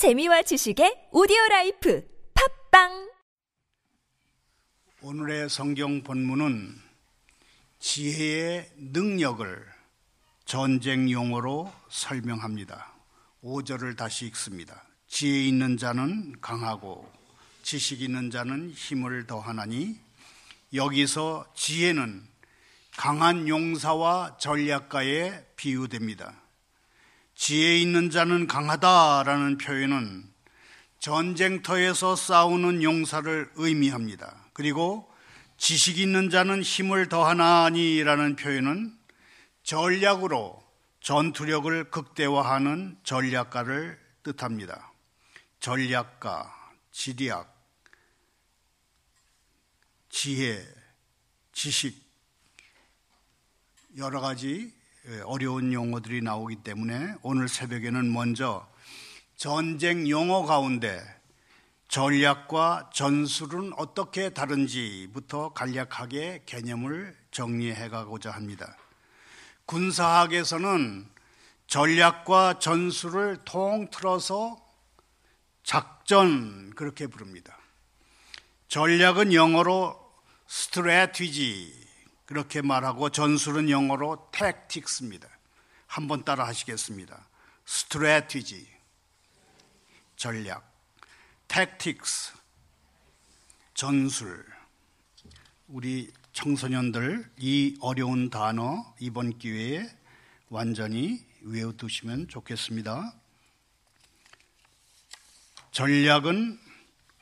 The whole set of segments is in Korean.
재미와 지식의 오디오 라이프 팟빵 오늘의 성경 본문은 지혜의 능력을 전쟁 용어로 설명합니다. 5절을 다시 읽습니다. 지혜 있는 자는 강하고 지식 있는 자는 힘을 더하나니 여기서 지혜는 강한 용사와 전략가에 비유됩니다. 지혜 있는 자는 강하다라는 표현은 전쟁터에서 싸우는 용사를 의미합니다. 그리고 지식 있는 자는 힘을 더하나니라는 표현은 전략으로 전투력을 극대화하는 전략가를 뜻합니다. 전략가, 지리학, 지혜, 지식, 여러 가지 어려운 용어들이 나오기 때문에 오늘 새벽에는 먼저 전쟁 용어 가운데 전략과 전술은 어떻게 다른지부터 간략하게 개념을 정리해 가고자 합니다. 군사학에서는 전략과 전술을 통틀어서 작전 그렇게 부릅니다. 전략은 영어로 strategy 그렇게 말하고 전술은 영어로 tactics입니다. 한번 따라 하시겠습니다. strategy 전략 tactics 전술 우리 청소년들 이 어려운 단어 이번 기회에 완전히 외워두시면 좋겠습니다. 전략은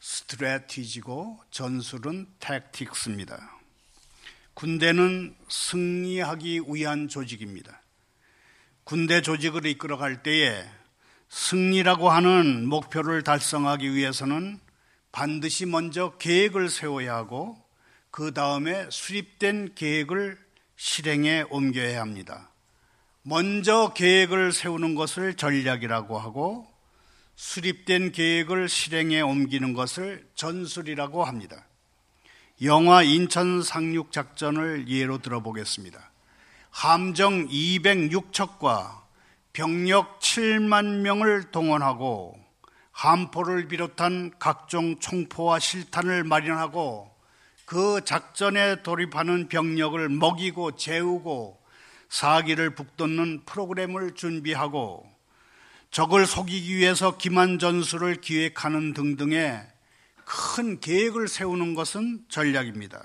스트레티지고 전술은 택틱스입니다. 군대는 승리하기 위한 조직입니다. 군대 조직을 이끌어갈 때에 승리라고 하는 목표를 달성하기 위해서는 반드시 먼저 계획을 세워야 하고 그 다음에 수립된 계획을 실행에 옮겨야 합니다. 먼저 계획을 세우는 것을 전략이라고 하고 수립된 계획을 실행에 옮기는 것을 전술이라고 합니다. 영화 인천 상륙 작전을 예로 들어보겠습니다. 함정 206척과 병력 7만 명을 동원하고 함포를 비롯한 각종 총포와 실탄을 마련하고 그 작전에 돌입하는 병력을 먹이고 재우고 사기를 북돋는 프로그램을 준비하고 적을 속이기 위해서 기만 전술을 기획하는 등등의 큰 계획을 세우는 것은 전략입니다.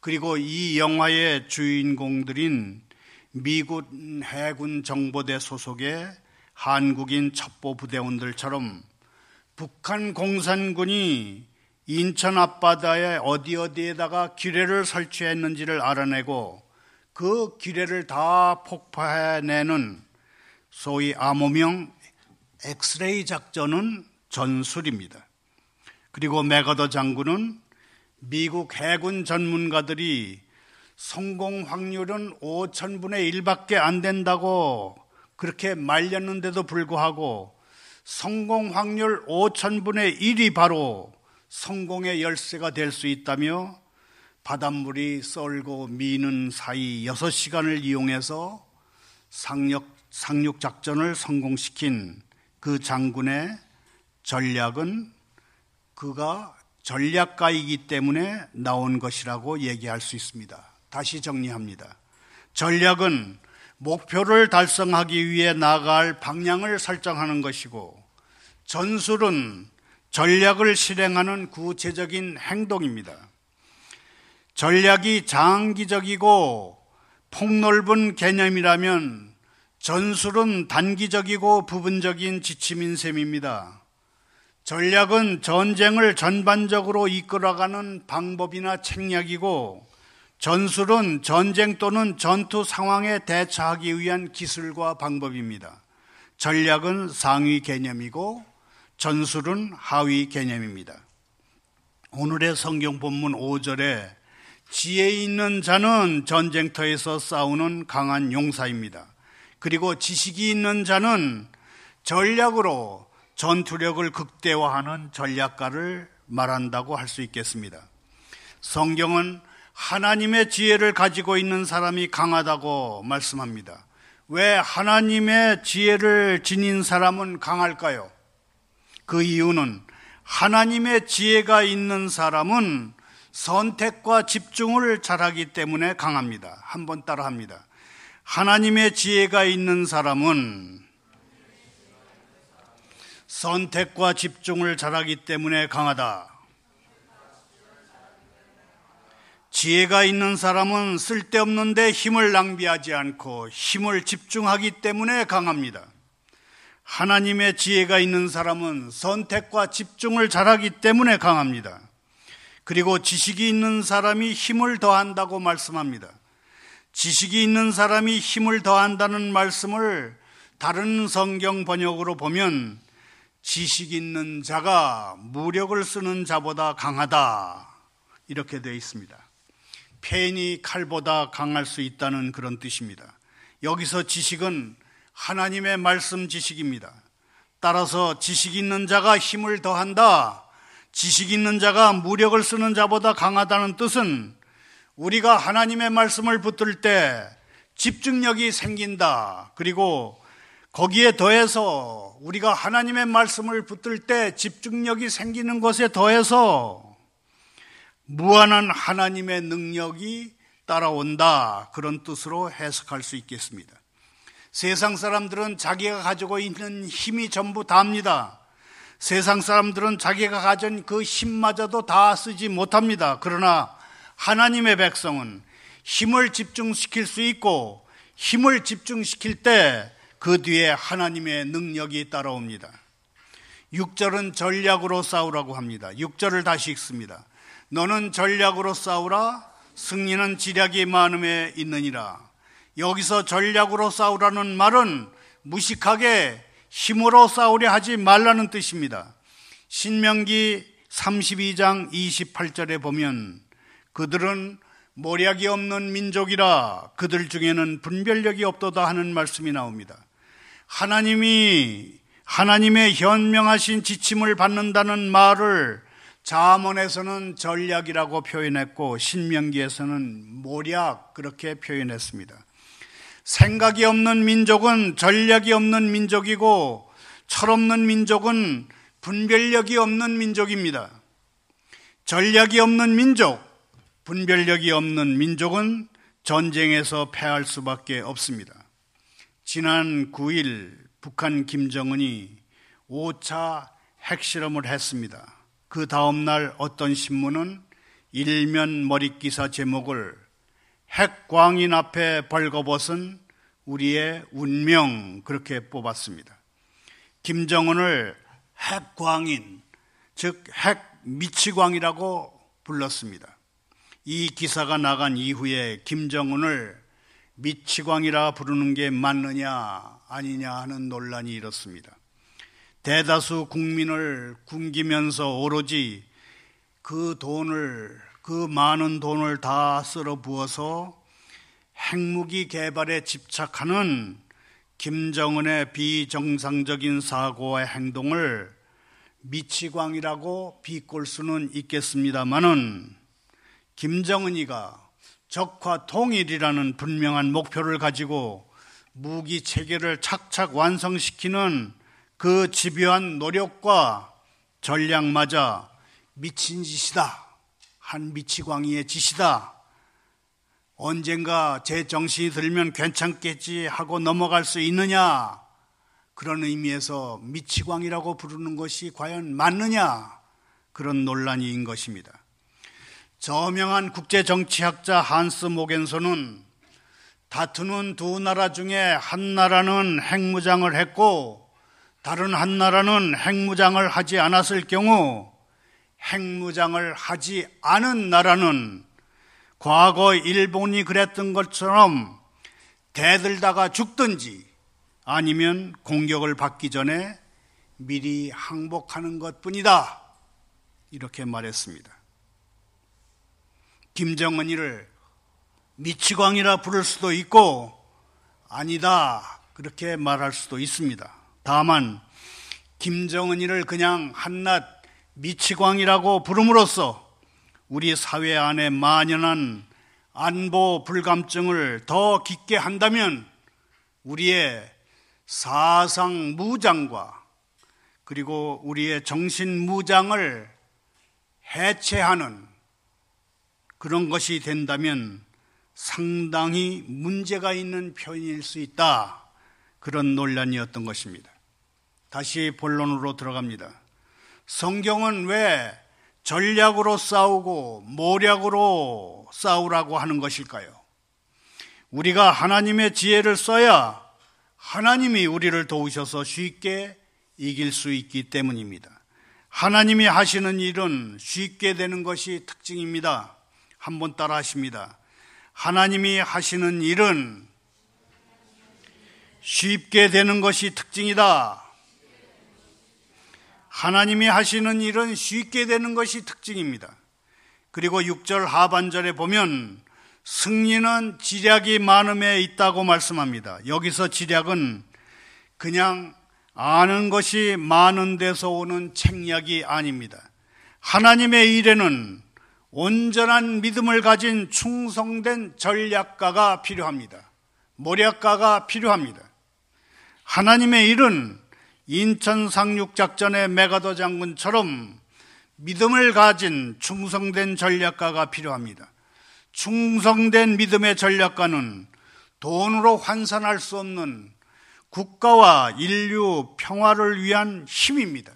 그리고 이 영화의 주인공들인 미국 해군 정보대 소속의 한국인 첩보 부대원들처럼 북한 공산군이 인천 앞바다에 어디 어디에다가 기뢰를 설치했는지를 알아내고 그 기뢰를 다 폭파해내는 소위 암호명 엑스레이 작전은 전술입니다. 그리고 메가더 장군은 미국 해군 전문가들이 성공 확률은 5천분의 1밖에 안 된다고 그렇게 말렸는데도 불구하고 성공 확률 5천분의 1이 바로 성공의 열쇠가 될 수 있다며 바닷물이 썰고 미는 사이 6시간을 이용해서 상륙, 상륙 작전을 성공시킨 그 장군의 전략은 그가 전략가이기 때문에 나온 것이라고 얘기할 수 있습니다. 다시 정리합니다. 전략은 목표를 달성하기 위해 나아갈 방향을 설정하는 것이고 전술은 전략을 실행하는 구체적인 행동입니다. 전략이 장기적이고 폭넓은 개념이라면 전술은 단기적이고 부분적인 지침인 셈입니다. 전략은 전쟁을 전반적으로 이끌어가는 방법이나 책략이고 전술은 전쟁 또는 전투 상황에 대처하기 위한 기술과 방법입니다. 전략은 상위 개념이고 전술은 하위 개념입니다. 오늘의 성경 본문 5절에 지혜 있는 자는 전쟁터에서 싸우는 강한 용사입니다. 그리고 지식이 있는 자는 전략으로 전투력을 극대화하는 전략가를 말한다고 할 수 있겠습니다. 성경은 하나님의 지혜를 가지고 있는 사람이 강하다고 말씀합니다. 왜 하나님의 지혜를 지닌 사람은 강할까요? 그 이유는 하나님의 지혜가 있는 사람은 선택과 집중을 잘하기 때문에 강합니다. 한번 따라 합니다. 하나님의 지혜가 있는 사람은 선택과 집중을 잘하기 때문에 강하다. 지혜가 있는 사람은 쓸데없는데 힘을 낭비하지 않고 힘을 집중하기 때문에 강합니다. 하나님의 지혜가 있는 사람은 선택과 집중을 잘하기 때문에 강합니다. 그리고 지식이 있는 사람이 힘을 더한다고 말씀합니다. 지식이 있는 사람이 힘을 더한다는 말씀을 다른 성경 번역으로 보면 지식 있는 자가 무력을 쓰는 자보다 강하다. 이렇게 되어 있습니다. 펜이 칼보다 강할 수 있다는 그런 뜻입니다. 여기서 지식은 하나님의 말씀 지식입니다. 따라서 지식 있는 자가 힘을 더한다. 지식 있는 자가 무력을 쓰는 자보다 강하다는 뜻은 우리가 하나님의 말씀을 붙들 때 집중력이 생긴다. 그리고 거기에 더해서 우리가 하나님의 말씀을 붙들 때 집중력이 생기는 것에 더해서 무한한 하나님의 능력이 따라온다. 그런 뜻으로 해석할 수 있겠습니다. 세상 사람들은 자기가 가지고 있는 힘이 전부 다입니다. 세상 사람들은 자기가 가진 그 힘마저도 다 쓰지 못합니다. 그러나 하나님의 백성은 힘을 집중시킬 수 있고 힘을 집중시킬 때 그 뒤에 하나님의 능력이 따라옵니다. 6절은 전략으로 싸우라고 합니다. 6절을 다시 읽습니다. 너는 전략으로 싸우라 승리는 지략이 많음에 있느니라. 여기서 전략으로 싸우라는 말은 무식하게 힘으로 싸우려 하지 말라는 뜻입니다. 신명기 32장 28절에 보면 그들은 모략이 없는 민족이라 그들 중에는 분별력이 없도다 하는 말씀이 나옵니다. 하나님이 하나님의 현명하신 지침을 받는다는 말을 자문에서는 전략이라고 표현했고 신명기에서는 모략 그렇게 표현했습니다. 생각이 없는 민족은 전략이 없는 민족이고 철없는 민족은 분별력이 없는 민족입니다. 전략이 없는 민족, 분별력이 없는 민족은 전쟁에서 패할 수밖에 없습니다. 지난 9일 북한 김정은이 5차 핵실험을 했습니다. 그 다음날 어떤 신문은 일면 머릿기사 제목을 핵광인 앞에 벌거벗은 우리의 운명 그렇게 뽑았습니다. 김정은을 핵광인, 즉 핵미치광이라고 불렀습니다. 이 기사가 나간 이후에 김정은을 미치광이라 부르는 게 맞느냐 아니냐 하는 논란이 일었습니다. 대다수 국민을 굶기면서 오로지 그 돈을, 그 많은 돈을 다 쓸어 부어서 핵무기 개발에 집착하는 김정은의 비정상적인 사고와 행동을 미치광이라고 비꼴 수는 있겠습니다만은 김정은이가 적화 통일이라는 분명한 목표를 가지고 무기 체계를 착착 완성시키는 그 집요한 노력과 전략마저 미친 짓이다. 한 미치광이의 짓이다. 언젠가 제 정신이 들면 괜찮겠지 하고 넘어갈 수 있느냐? 그런 의미에서 미치광이라고 부르는 것이 과연 맞느냐? 그런 논란이인 것입니다. 저명한 국제 정치학자 한스 모겐소는 다투는 두 나라 중에 한 나라는 핵무장을 했고 다른 한 나라는 핵무장을 하지 않았을 경우 핵무장을 하지 않은 나라는 과거 일본이 그랬던 것처럼 대들다가 죽든지 아니면 공격을 받기 전에 미리 항복하는 것 뿐이다. 이렇게 말했습니다. 김정은이를 미치광이라 부를 수도 있고 아니다. 그렇게 말할 수도 있습니다. 다만 김정은이를 그냥 한낱 미치광이라고 부름으로써 우리 사회 안에 만연한 안보 불감증을 더 깊게 한다면 우리의 사상 무장과 그리고 우리의 정신 무장을 해체하는 그런 것이 된다면 상당히 문제가 있는 표현일 수 있다. 그런 논란이었던 것입니다. 다시 본론으로 들어갑니다. 성경은 왜 전략으로 싸우고 모략으로 싸우라고 하는 것일까요? 우리가 하나님의 지혜를 써야 하나님이 우리를 도우셔서 쉽게 이길 수 있기 때문입니다. 하나님이 하시는 일은 쉽게 되는 것이 특징입니다. 한번 따라 하십니다. 하나님이 하시는 일은 쉽게 되는 것이 특징이다. 하나님이 하시는 일은 쉽게 되는 것이 특징입니다. 그리고 6절 하반절에 보면 승리는 지략이 많음에 있다고 말씀합니다. 여기서 지략은 그냥 아는 것이 많은 데서 오는 책략이 아닙니다. 하나님의 일에는 온전한 믿음을 가진 충성된 전략가가 필요합니다. 모략가가 필요합니다. 하나님의 일은 인천 상륙 작전의 메가더 장군처럼 믿음을 가진 충성된 전략가가 필요합니다. 충성된 믿음의 전략가는 돈으로 환산할 수 없는 국가와 인류 평화를 위한 힘입니다.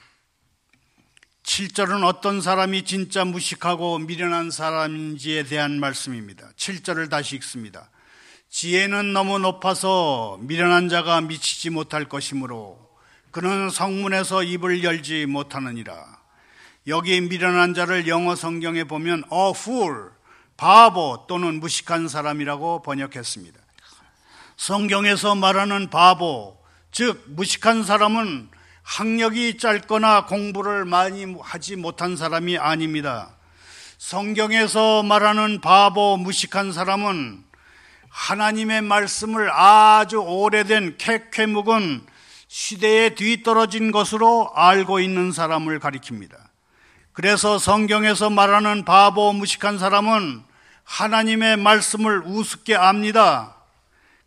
7절은 어떤 사람이 진짜 무식하고 미련한 사람인지에 대한 말씀입니다. 7절을 다시 읽습니다. 지혜는 너무 높아서 미련한 자가 미치지 못할 것이므로 그는 성문에서 입을 열지 못하느니라. 여기 미련한 자를 영어 성경에 보면 a fool, 바보 또는 무식한 사람이라고 번역했습니다. 성경에서 말하는 바보, 즉 무식한 사람은 학력이 짧거나 공부를 많이 하지 못한 사람이 아닙니다. 성경에서 말하는 바보, 무식한 사람은 하나님의 말씀을 아주 오래된 캐캐 묵은 시대에 뒤떨어진 것으로 알고 있는 사람을 가리킵니다. 그래서 성경에서 말하는 바보, 무식한 사람은 하나님의 말씀을 우습게 압니다.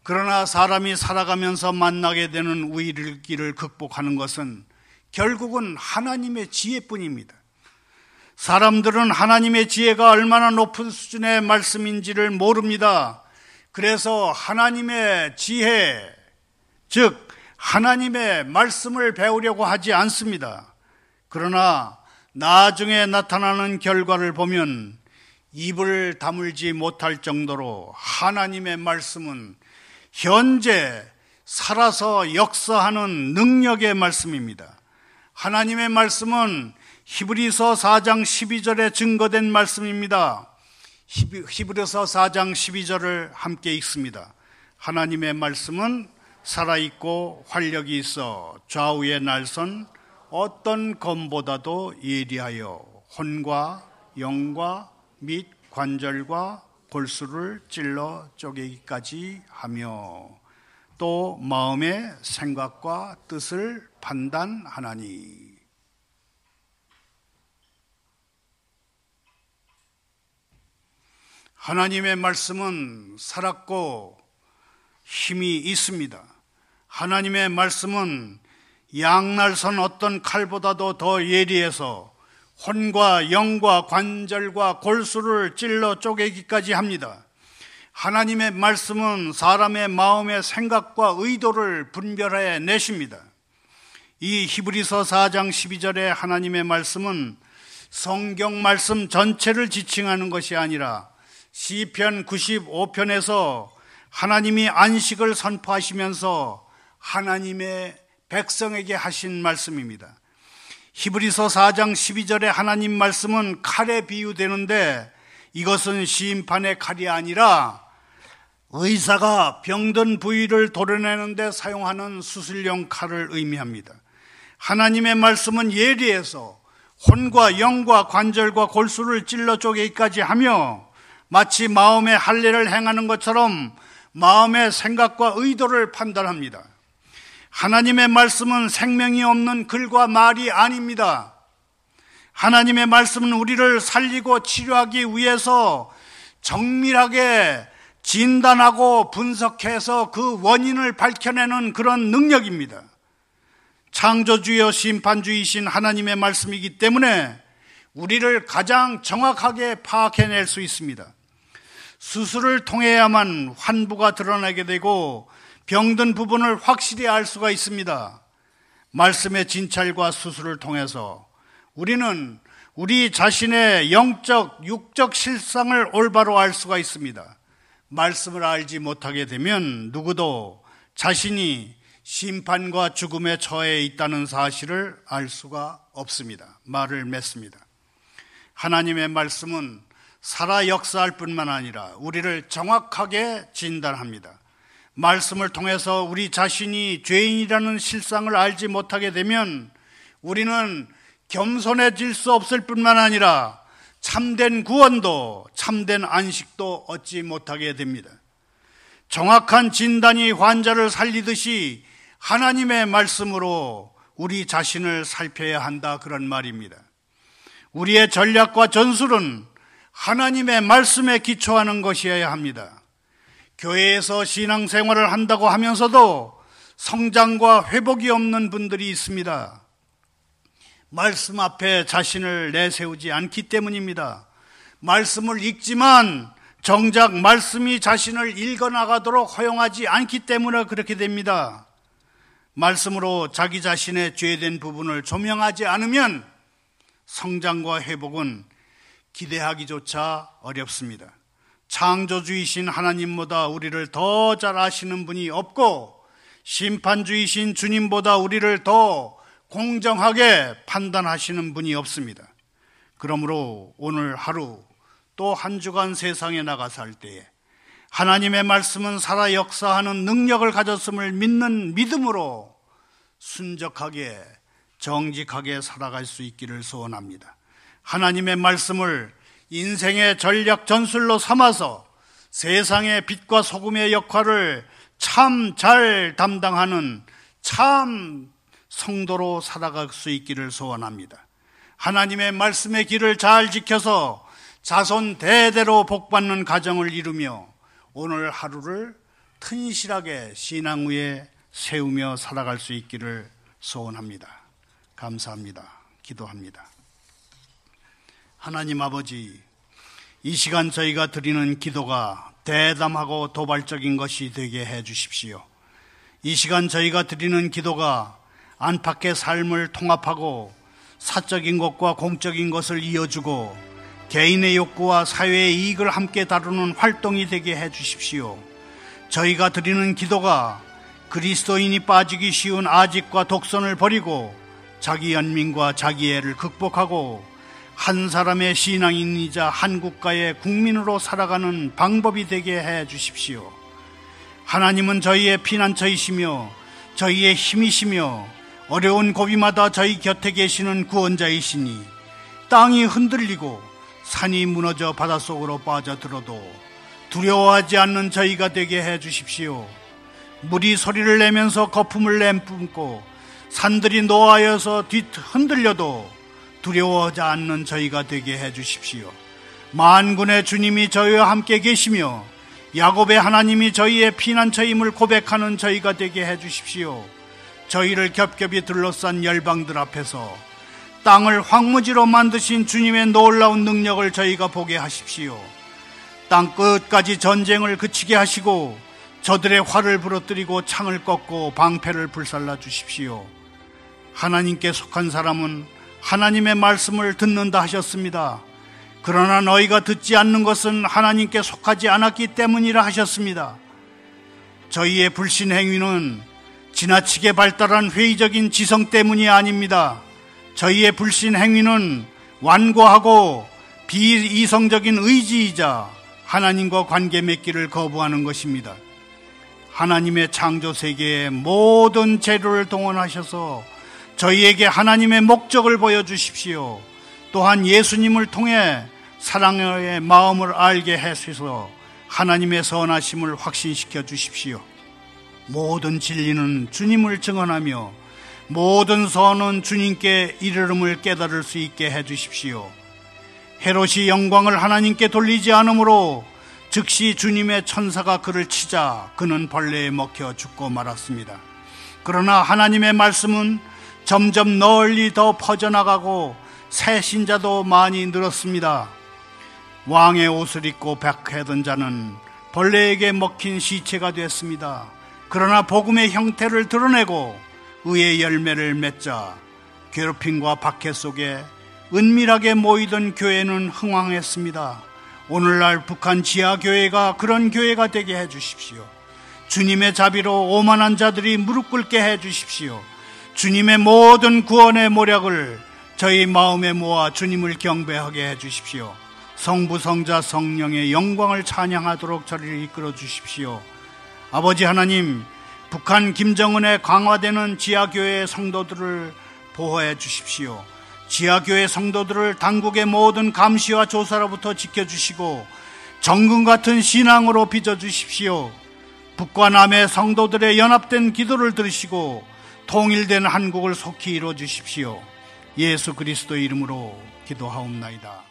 그러나 사람이 살아가면서 만나게 되는 우위길을 극복하는 것은 결국은 하나님의 지혜뿐입니다. 사람들은 하나님의 지혜가 얼마나 높은 수준의 말씀인지를 모릅니다. 그래서 하나님의 지혜, 즉, 하나님의 말씀을 배우려고 하지 않습니다. 그러나 나중에 나타나는 결과를 보면 입을 다물지 못할 정도로 하나님의 말씀은 현재 살아서 역사하는 능력의 말씀입니다. 하나님의 말씀은 히브리서 4장 12절에 증거된 말씀입니다. 히브리서 4장 12절을 함께 읽습니다. 하나님의 말씀은 살아있고 활력이 있어 좌우의 날선 어떤 검보다도 예리하여 혼과 영과 및 관절과 골수를 찔러 쪼개기까지 하며 또 마음의 생각과 뜻을 판단하나니 하나님의 말씀은 살았고 힘이 있습니다. 하나님의 말씀은 양날선 어떤 칼보다도 더 예리해서 혼과 영과 관절과 골수를 찔러 쪼개기까지 합니다. 하나님의 말씀은 사람의 마음의 생각과 의도를 분별해 내십니다. 이 히브리서 4장 12절의 하나님의 말씀은 성경 말씀 전체를 지칭하는 것이 아니라 시편 95편에서 하나님이 안식을 선포하시면서 하나님의 백성에게 하신 말씀입니다. 히브리서 4장 12절에 하나님 말씀은 칼에 비유되는데 이것은 심판의 칼이 아니라 의사가 병든 부위를 도려내는데 사용하는 수술용 칼을 의미합니다. 하나님의 말씀은 예리해서 혼과 영과 관절과 골수를 찔러 쪼개기까지 하며 마치 마음의 할례를 행하는 것처럼 마음의 생각과 의도를 판단합니다. 하나님의 말씀은 생명이 없는 글과 말이 아닙니다. 하나님의 말씀은 우리를 살리고 치료하기 위해서 정밀하게 진단하고 분석해서 그 원인을 밝혀내는 그런 능력입니다. 창조주여 심판주이신 하나님의 말씀이기 때문에 우리를 가장 정확하게 파악해낼 수 있습니다. 수술을 통해야만 환부가 드러나게 되고 병든 부분을 확실히 알 수가 있습니다. 말씀의 진찰과 수술을 통해서 우리는 우리 자신의 영적, 육적 실상을 올바로 알 수가 있습니다. 말씀을 알지 못하게 되면 누구도 자신이 심판과 죽음에 처해 있다는 사실을 알 수가 없습니다. 말을 맺습니다. 하나님의 말씀은 살아 역사할 뿐만 아니라 우리를 정확하게 진단합니다. 말씀을 통해서 우리 자신이 죄인이라는 실상을 알지 못하게 되면 우리는 겸손해질 수 없을 뿐만 아니라 참된 구원도 참된 안식도 얻지 못하게 됩니다. 정확한 진단이 환자를 살리듯이 하나님의 말씀으로 우리 자신을 살펴야 한다 그런 말입니다. 우리의 전략과 전술은 하나님의 말씀에 기초하는 것이어야 합니다. 교회에서 신앙생활을 한다고 하면서도 성장과 회복이 없는 분들이 있습니다. 말씀 앞에 자신을 내세우지 않기 때문입니다. 말씀을 읽지만 정작 말씀이 자신을 읽어나가도록 허용하지 않기 때문에 그렇게 됩니다. 말씀으로 자기 자신의 죄된 부분을 조명하지 않으면 성장과 회복은 기대하기조차 어렵습니다. 창조주이신 하나님보다 우리를 더 잘 아시는 분이 없고 심판주이신 주님보다 우리를 더 공정하게 판단하시는 분이 없습니다. 그러므로 오늘 하루 또 한 주간 세상에 나가 살 때에 하나님의 말씀은 살아 역사하는 능력을 가졌음을 믿는 믿음으로 순적하게 정직하게 살아갈 수 있기를 소원합니다. 하나님의 말씀을 인생의 전략 전술로 삼아서 세상의 빛과 소금의 역할을 참 잘 담당하는 참 성도로 살아갈 수 있기를 소원합니다. 하나님의 말씀의 길을 잘 지켜서 자손 대대로 복받는 가정을 이루며 오늘 하루를 튼실하게 신앙 위에 세우며 살아갈 수 있기를 소원합니다. 감사합니다. 기도합니다. 하나님 아버지, 이 시간 저희가 드리는 기도가 대담하고 도발적인 것이 되게 해 주십시오. 이 시간 저희가 드리는 기도가 안팎의 삶을 통합하고 사적인 것과 공적인 것을 이어주고 개인의 욕구와 사회의 이익을 함께 다루는 활동이 되게 해 주십시오. 저희가 드리는 기도가 그리스도인이 빠지기 쉬운 아직과 독선을 버리고 자기 연민과 자기 애를 극복하고 한 사람의 신앙인이자 한 국가의 국민으로 살아가는 방법이 되게 해 주십시오. 하나님은 저희의 피난처이시며 저희의 힘이시며 어려운 고비마다 저희 곁에 계시는 구원자이시니 땅이 흔들리고 산이 무너져 바닷속으로 빠져들어도 두려워하지 않는 저희가 되게 해 주십시오. 물이 소리를 내면서 거품을 내뿜고 산들이 노하여서 뒤 흔들려도 두려워하지 않는 저희가 되게 해 주십시오. 만군의 주님이 저희와 함께 계시며 야곱의 하나님이 저희의 피난처임을 고백하는 저희가 되게 해 주십시오. 저희를 겹겹이 둘러싼 열방들 앞에서 땅을 황무지로 만드신 주님의 놀라운 능력을 저희가 보게 하십시오. 땅 끝까지 전쟁을 그치게 하시고 저들의 활을 부러뜨리고 창을 꺾고 방패를 불살라 주십시오. 하나님께 속한 사람은 하나님의 말씀을 듣는다 하셨습니다. 그러나 너희가 듣지 않는 것은 하나님께 속하지 않았기 때문이라 하셨습니다. 저희의 불신 행위는 지나치게 발달한 회의적인 지성 때문이 아닙니다. 저희의 불신 행위는 완고하고 비이성적인 의지이자 하나님과 관계 맺기를 거부하는 것입니다. 하나님의 창조 세계의 모든 재료를 동원하셔서 저희에게 하나님의 목적을 보여주십시오. 또한 예수님을 통해 사랑의 마음을 알게 해주셔서 하나님의 선하심을 확신시켜 주십시오. 모든 진리는 주님을 증언하며 모든 선은 주님께 이르름을 깨달을 수 있게 해 주십시오. 헤롯이 영광을 하나님께 돌리지 않으므로 즉시 주님의 천사가 그를 치자 그는 벌레에 먹혀 죽고 말았습니다. 그러나 하나님의 말씀은 점점 널리 더 퍼져나가고 새 신자도 많이 늘었습니다. 왕의 옷을 입고 백해던 자는 벌레에게 먹힌 시체가 됐습니다. 그러나 복음의 형태를 드러내고 의의 열매를 맺자 괴롭힘과 박해 속에 은밀하게 모이던 교회는 흥황했습니다. 오늘날 북한 지하교회가 그런 교회가 되게 해 주십시오. 주님의 자비로 오만한 자들이 무릎 꿇게 해 주십시오. 주님의 모든 구원의 모략을 저희 마음에 모아 주님을 경배하게 해 주십시오. 성부, 성자, 성령의 영광을 찬양하도록 저를 이끌어 주십시오. 아버지 하나님, 북한 김정은의 강화되는 지하교회 성도들을 보호해 주십시오. 지하교회 성도들을 당국의 모든 감시와 조사로부터 지켜주시고 정금 같은 신앙으로 빚어 주십시오. 북과 남의 성도들의 연합된 기도를 들으시고 통일된 한국을 속히 이루어 주십시오. 예수 그리스도 이름으로 기도하옵나이다.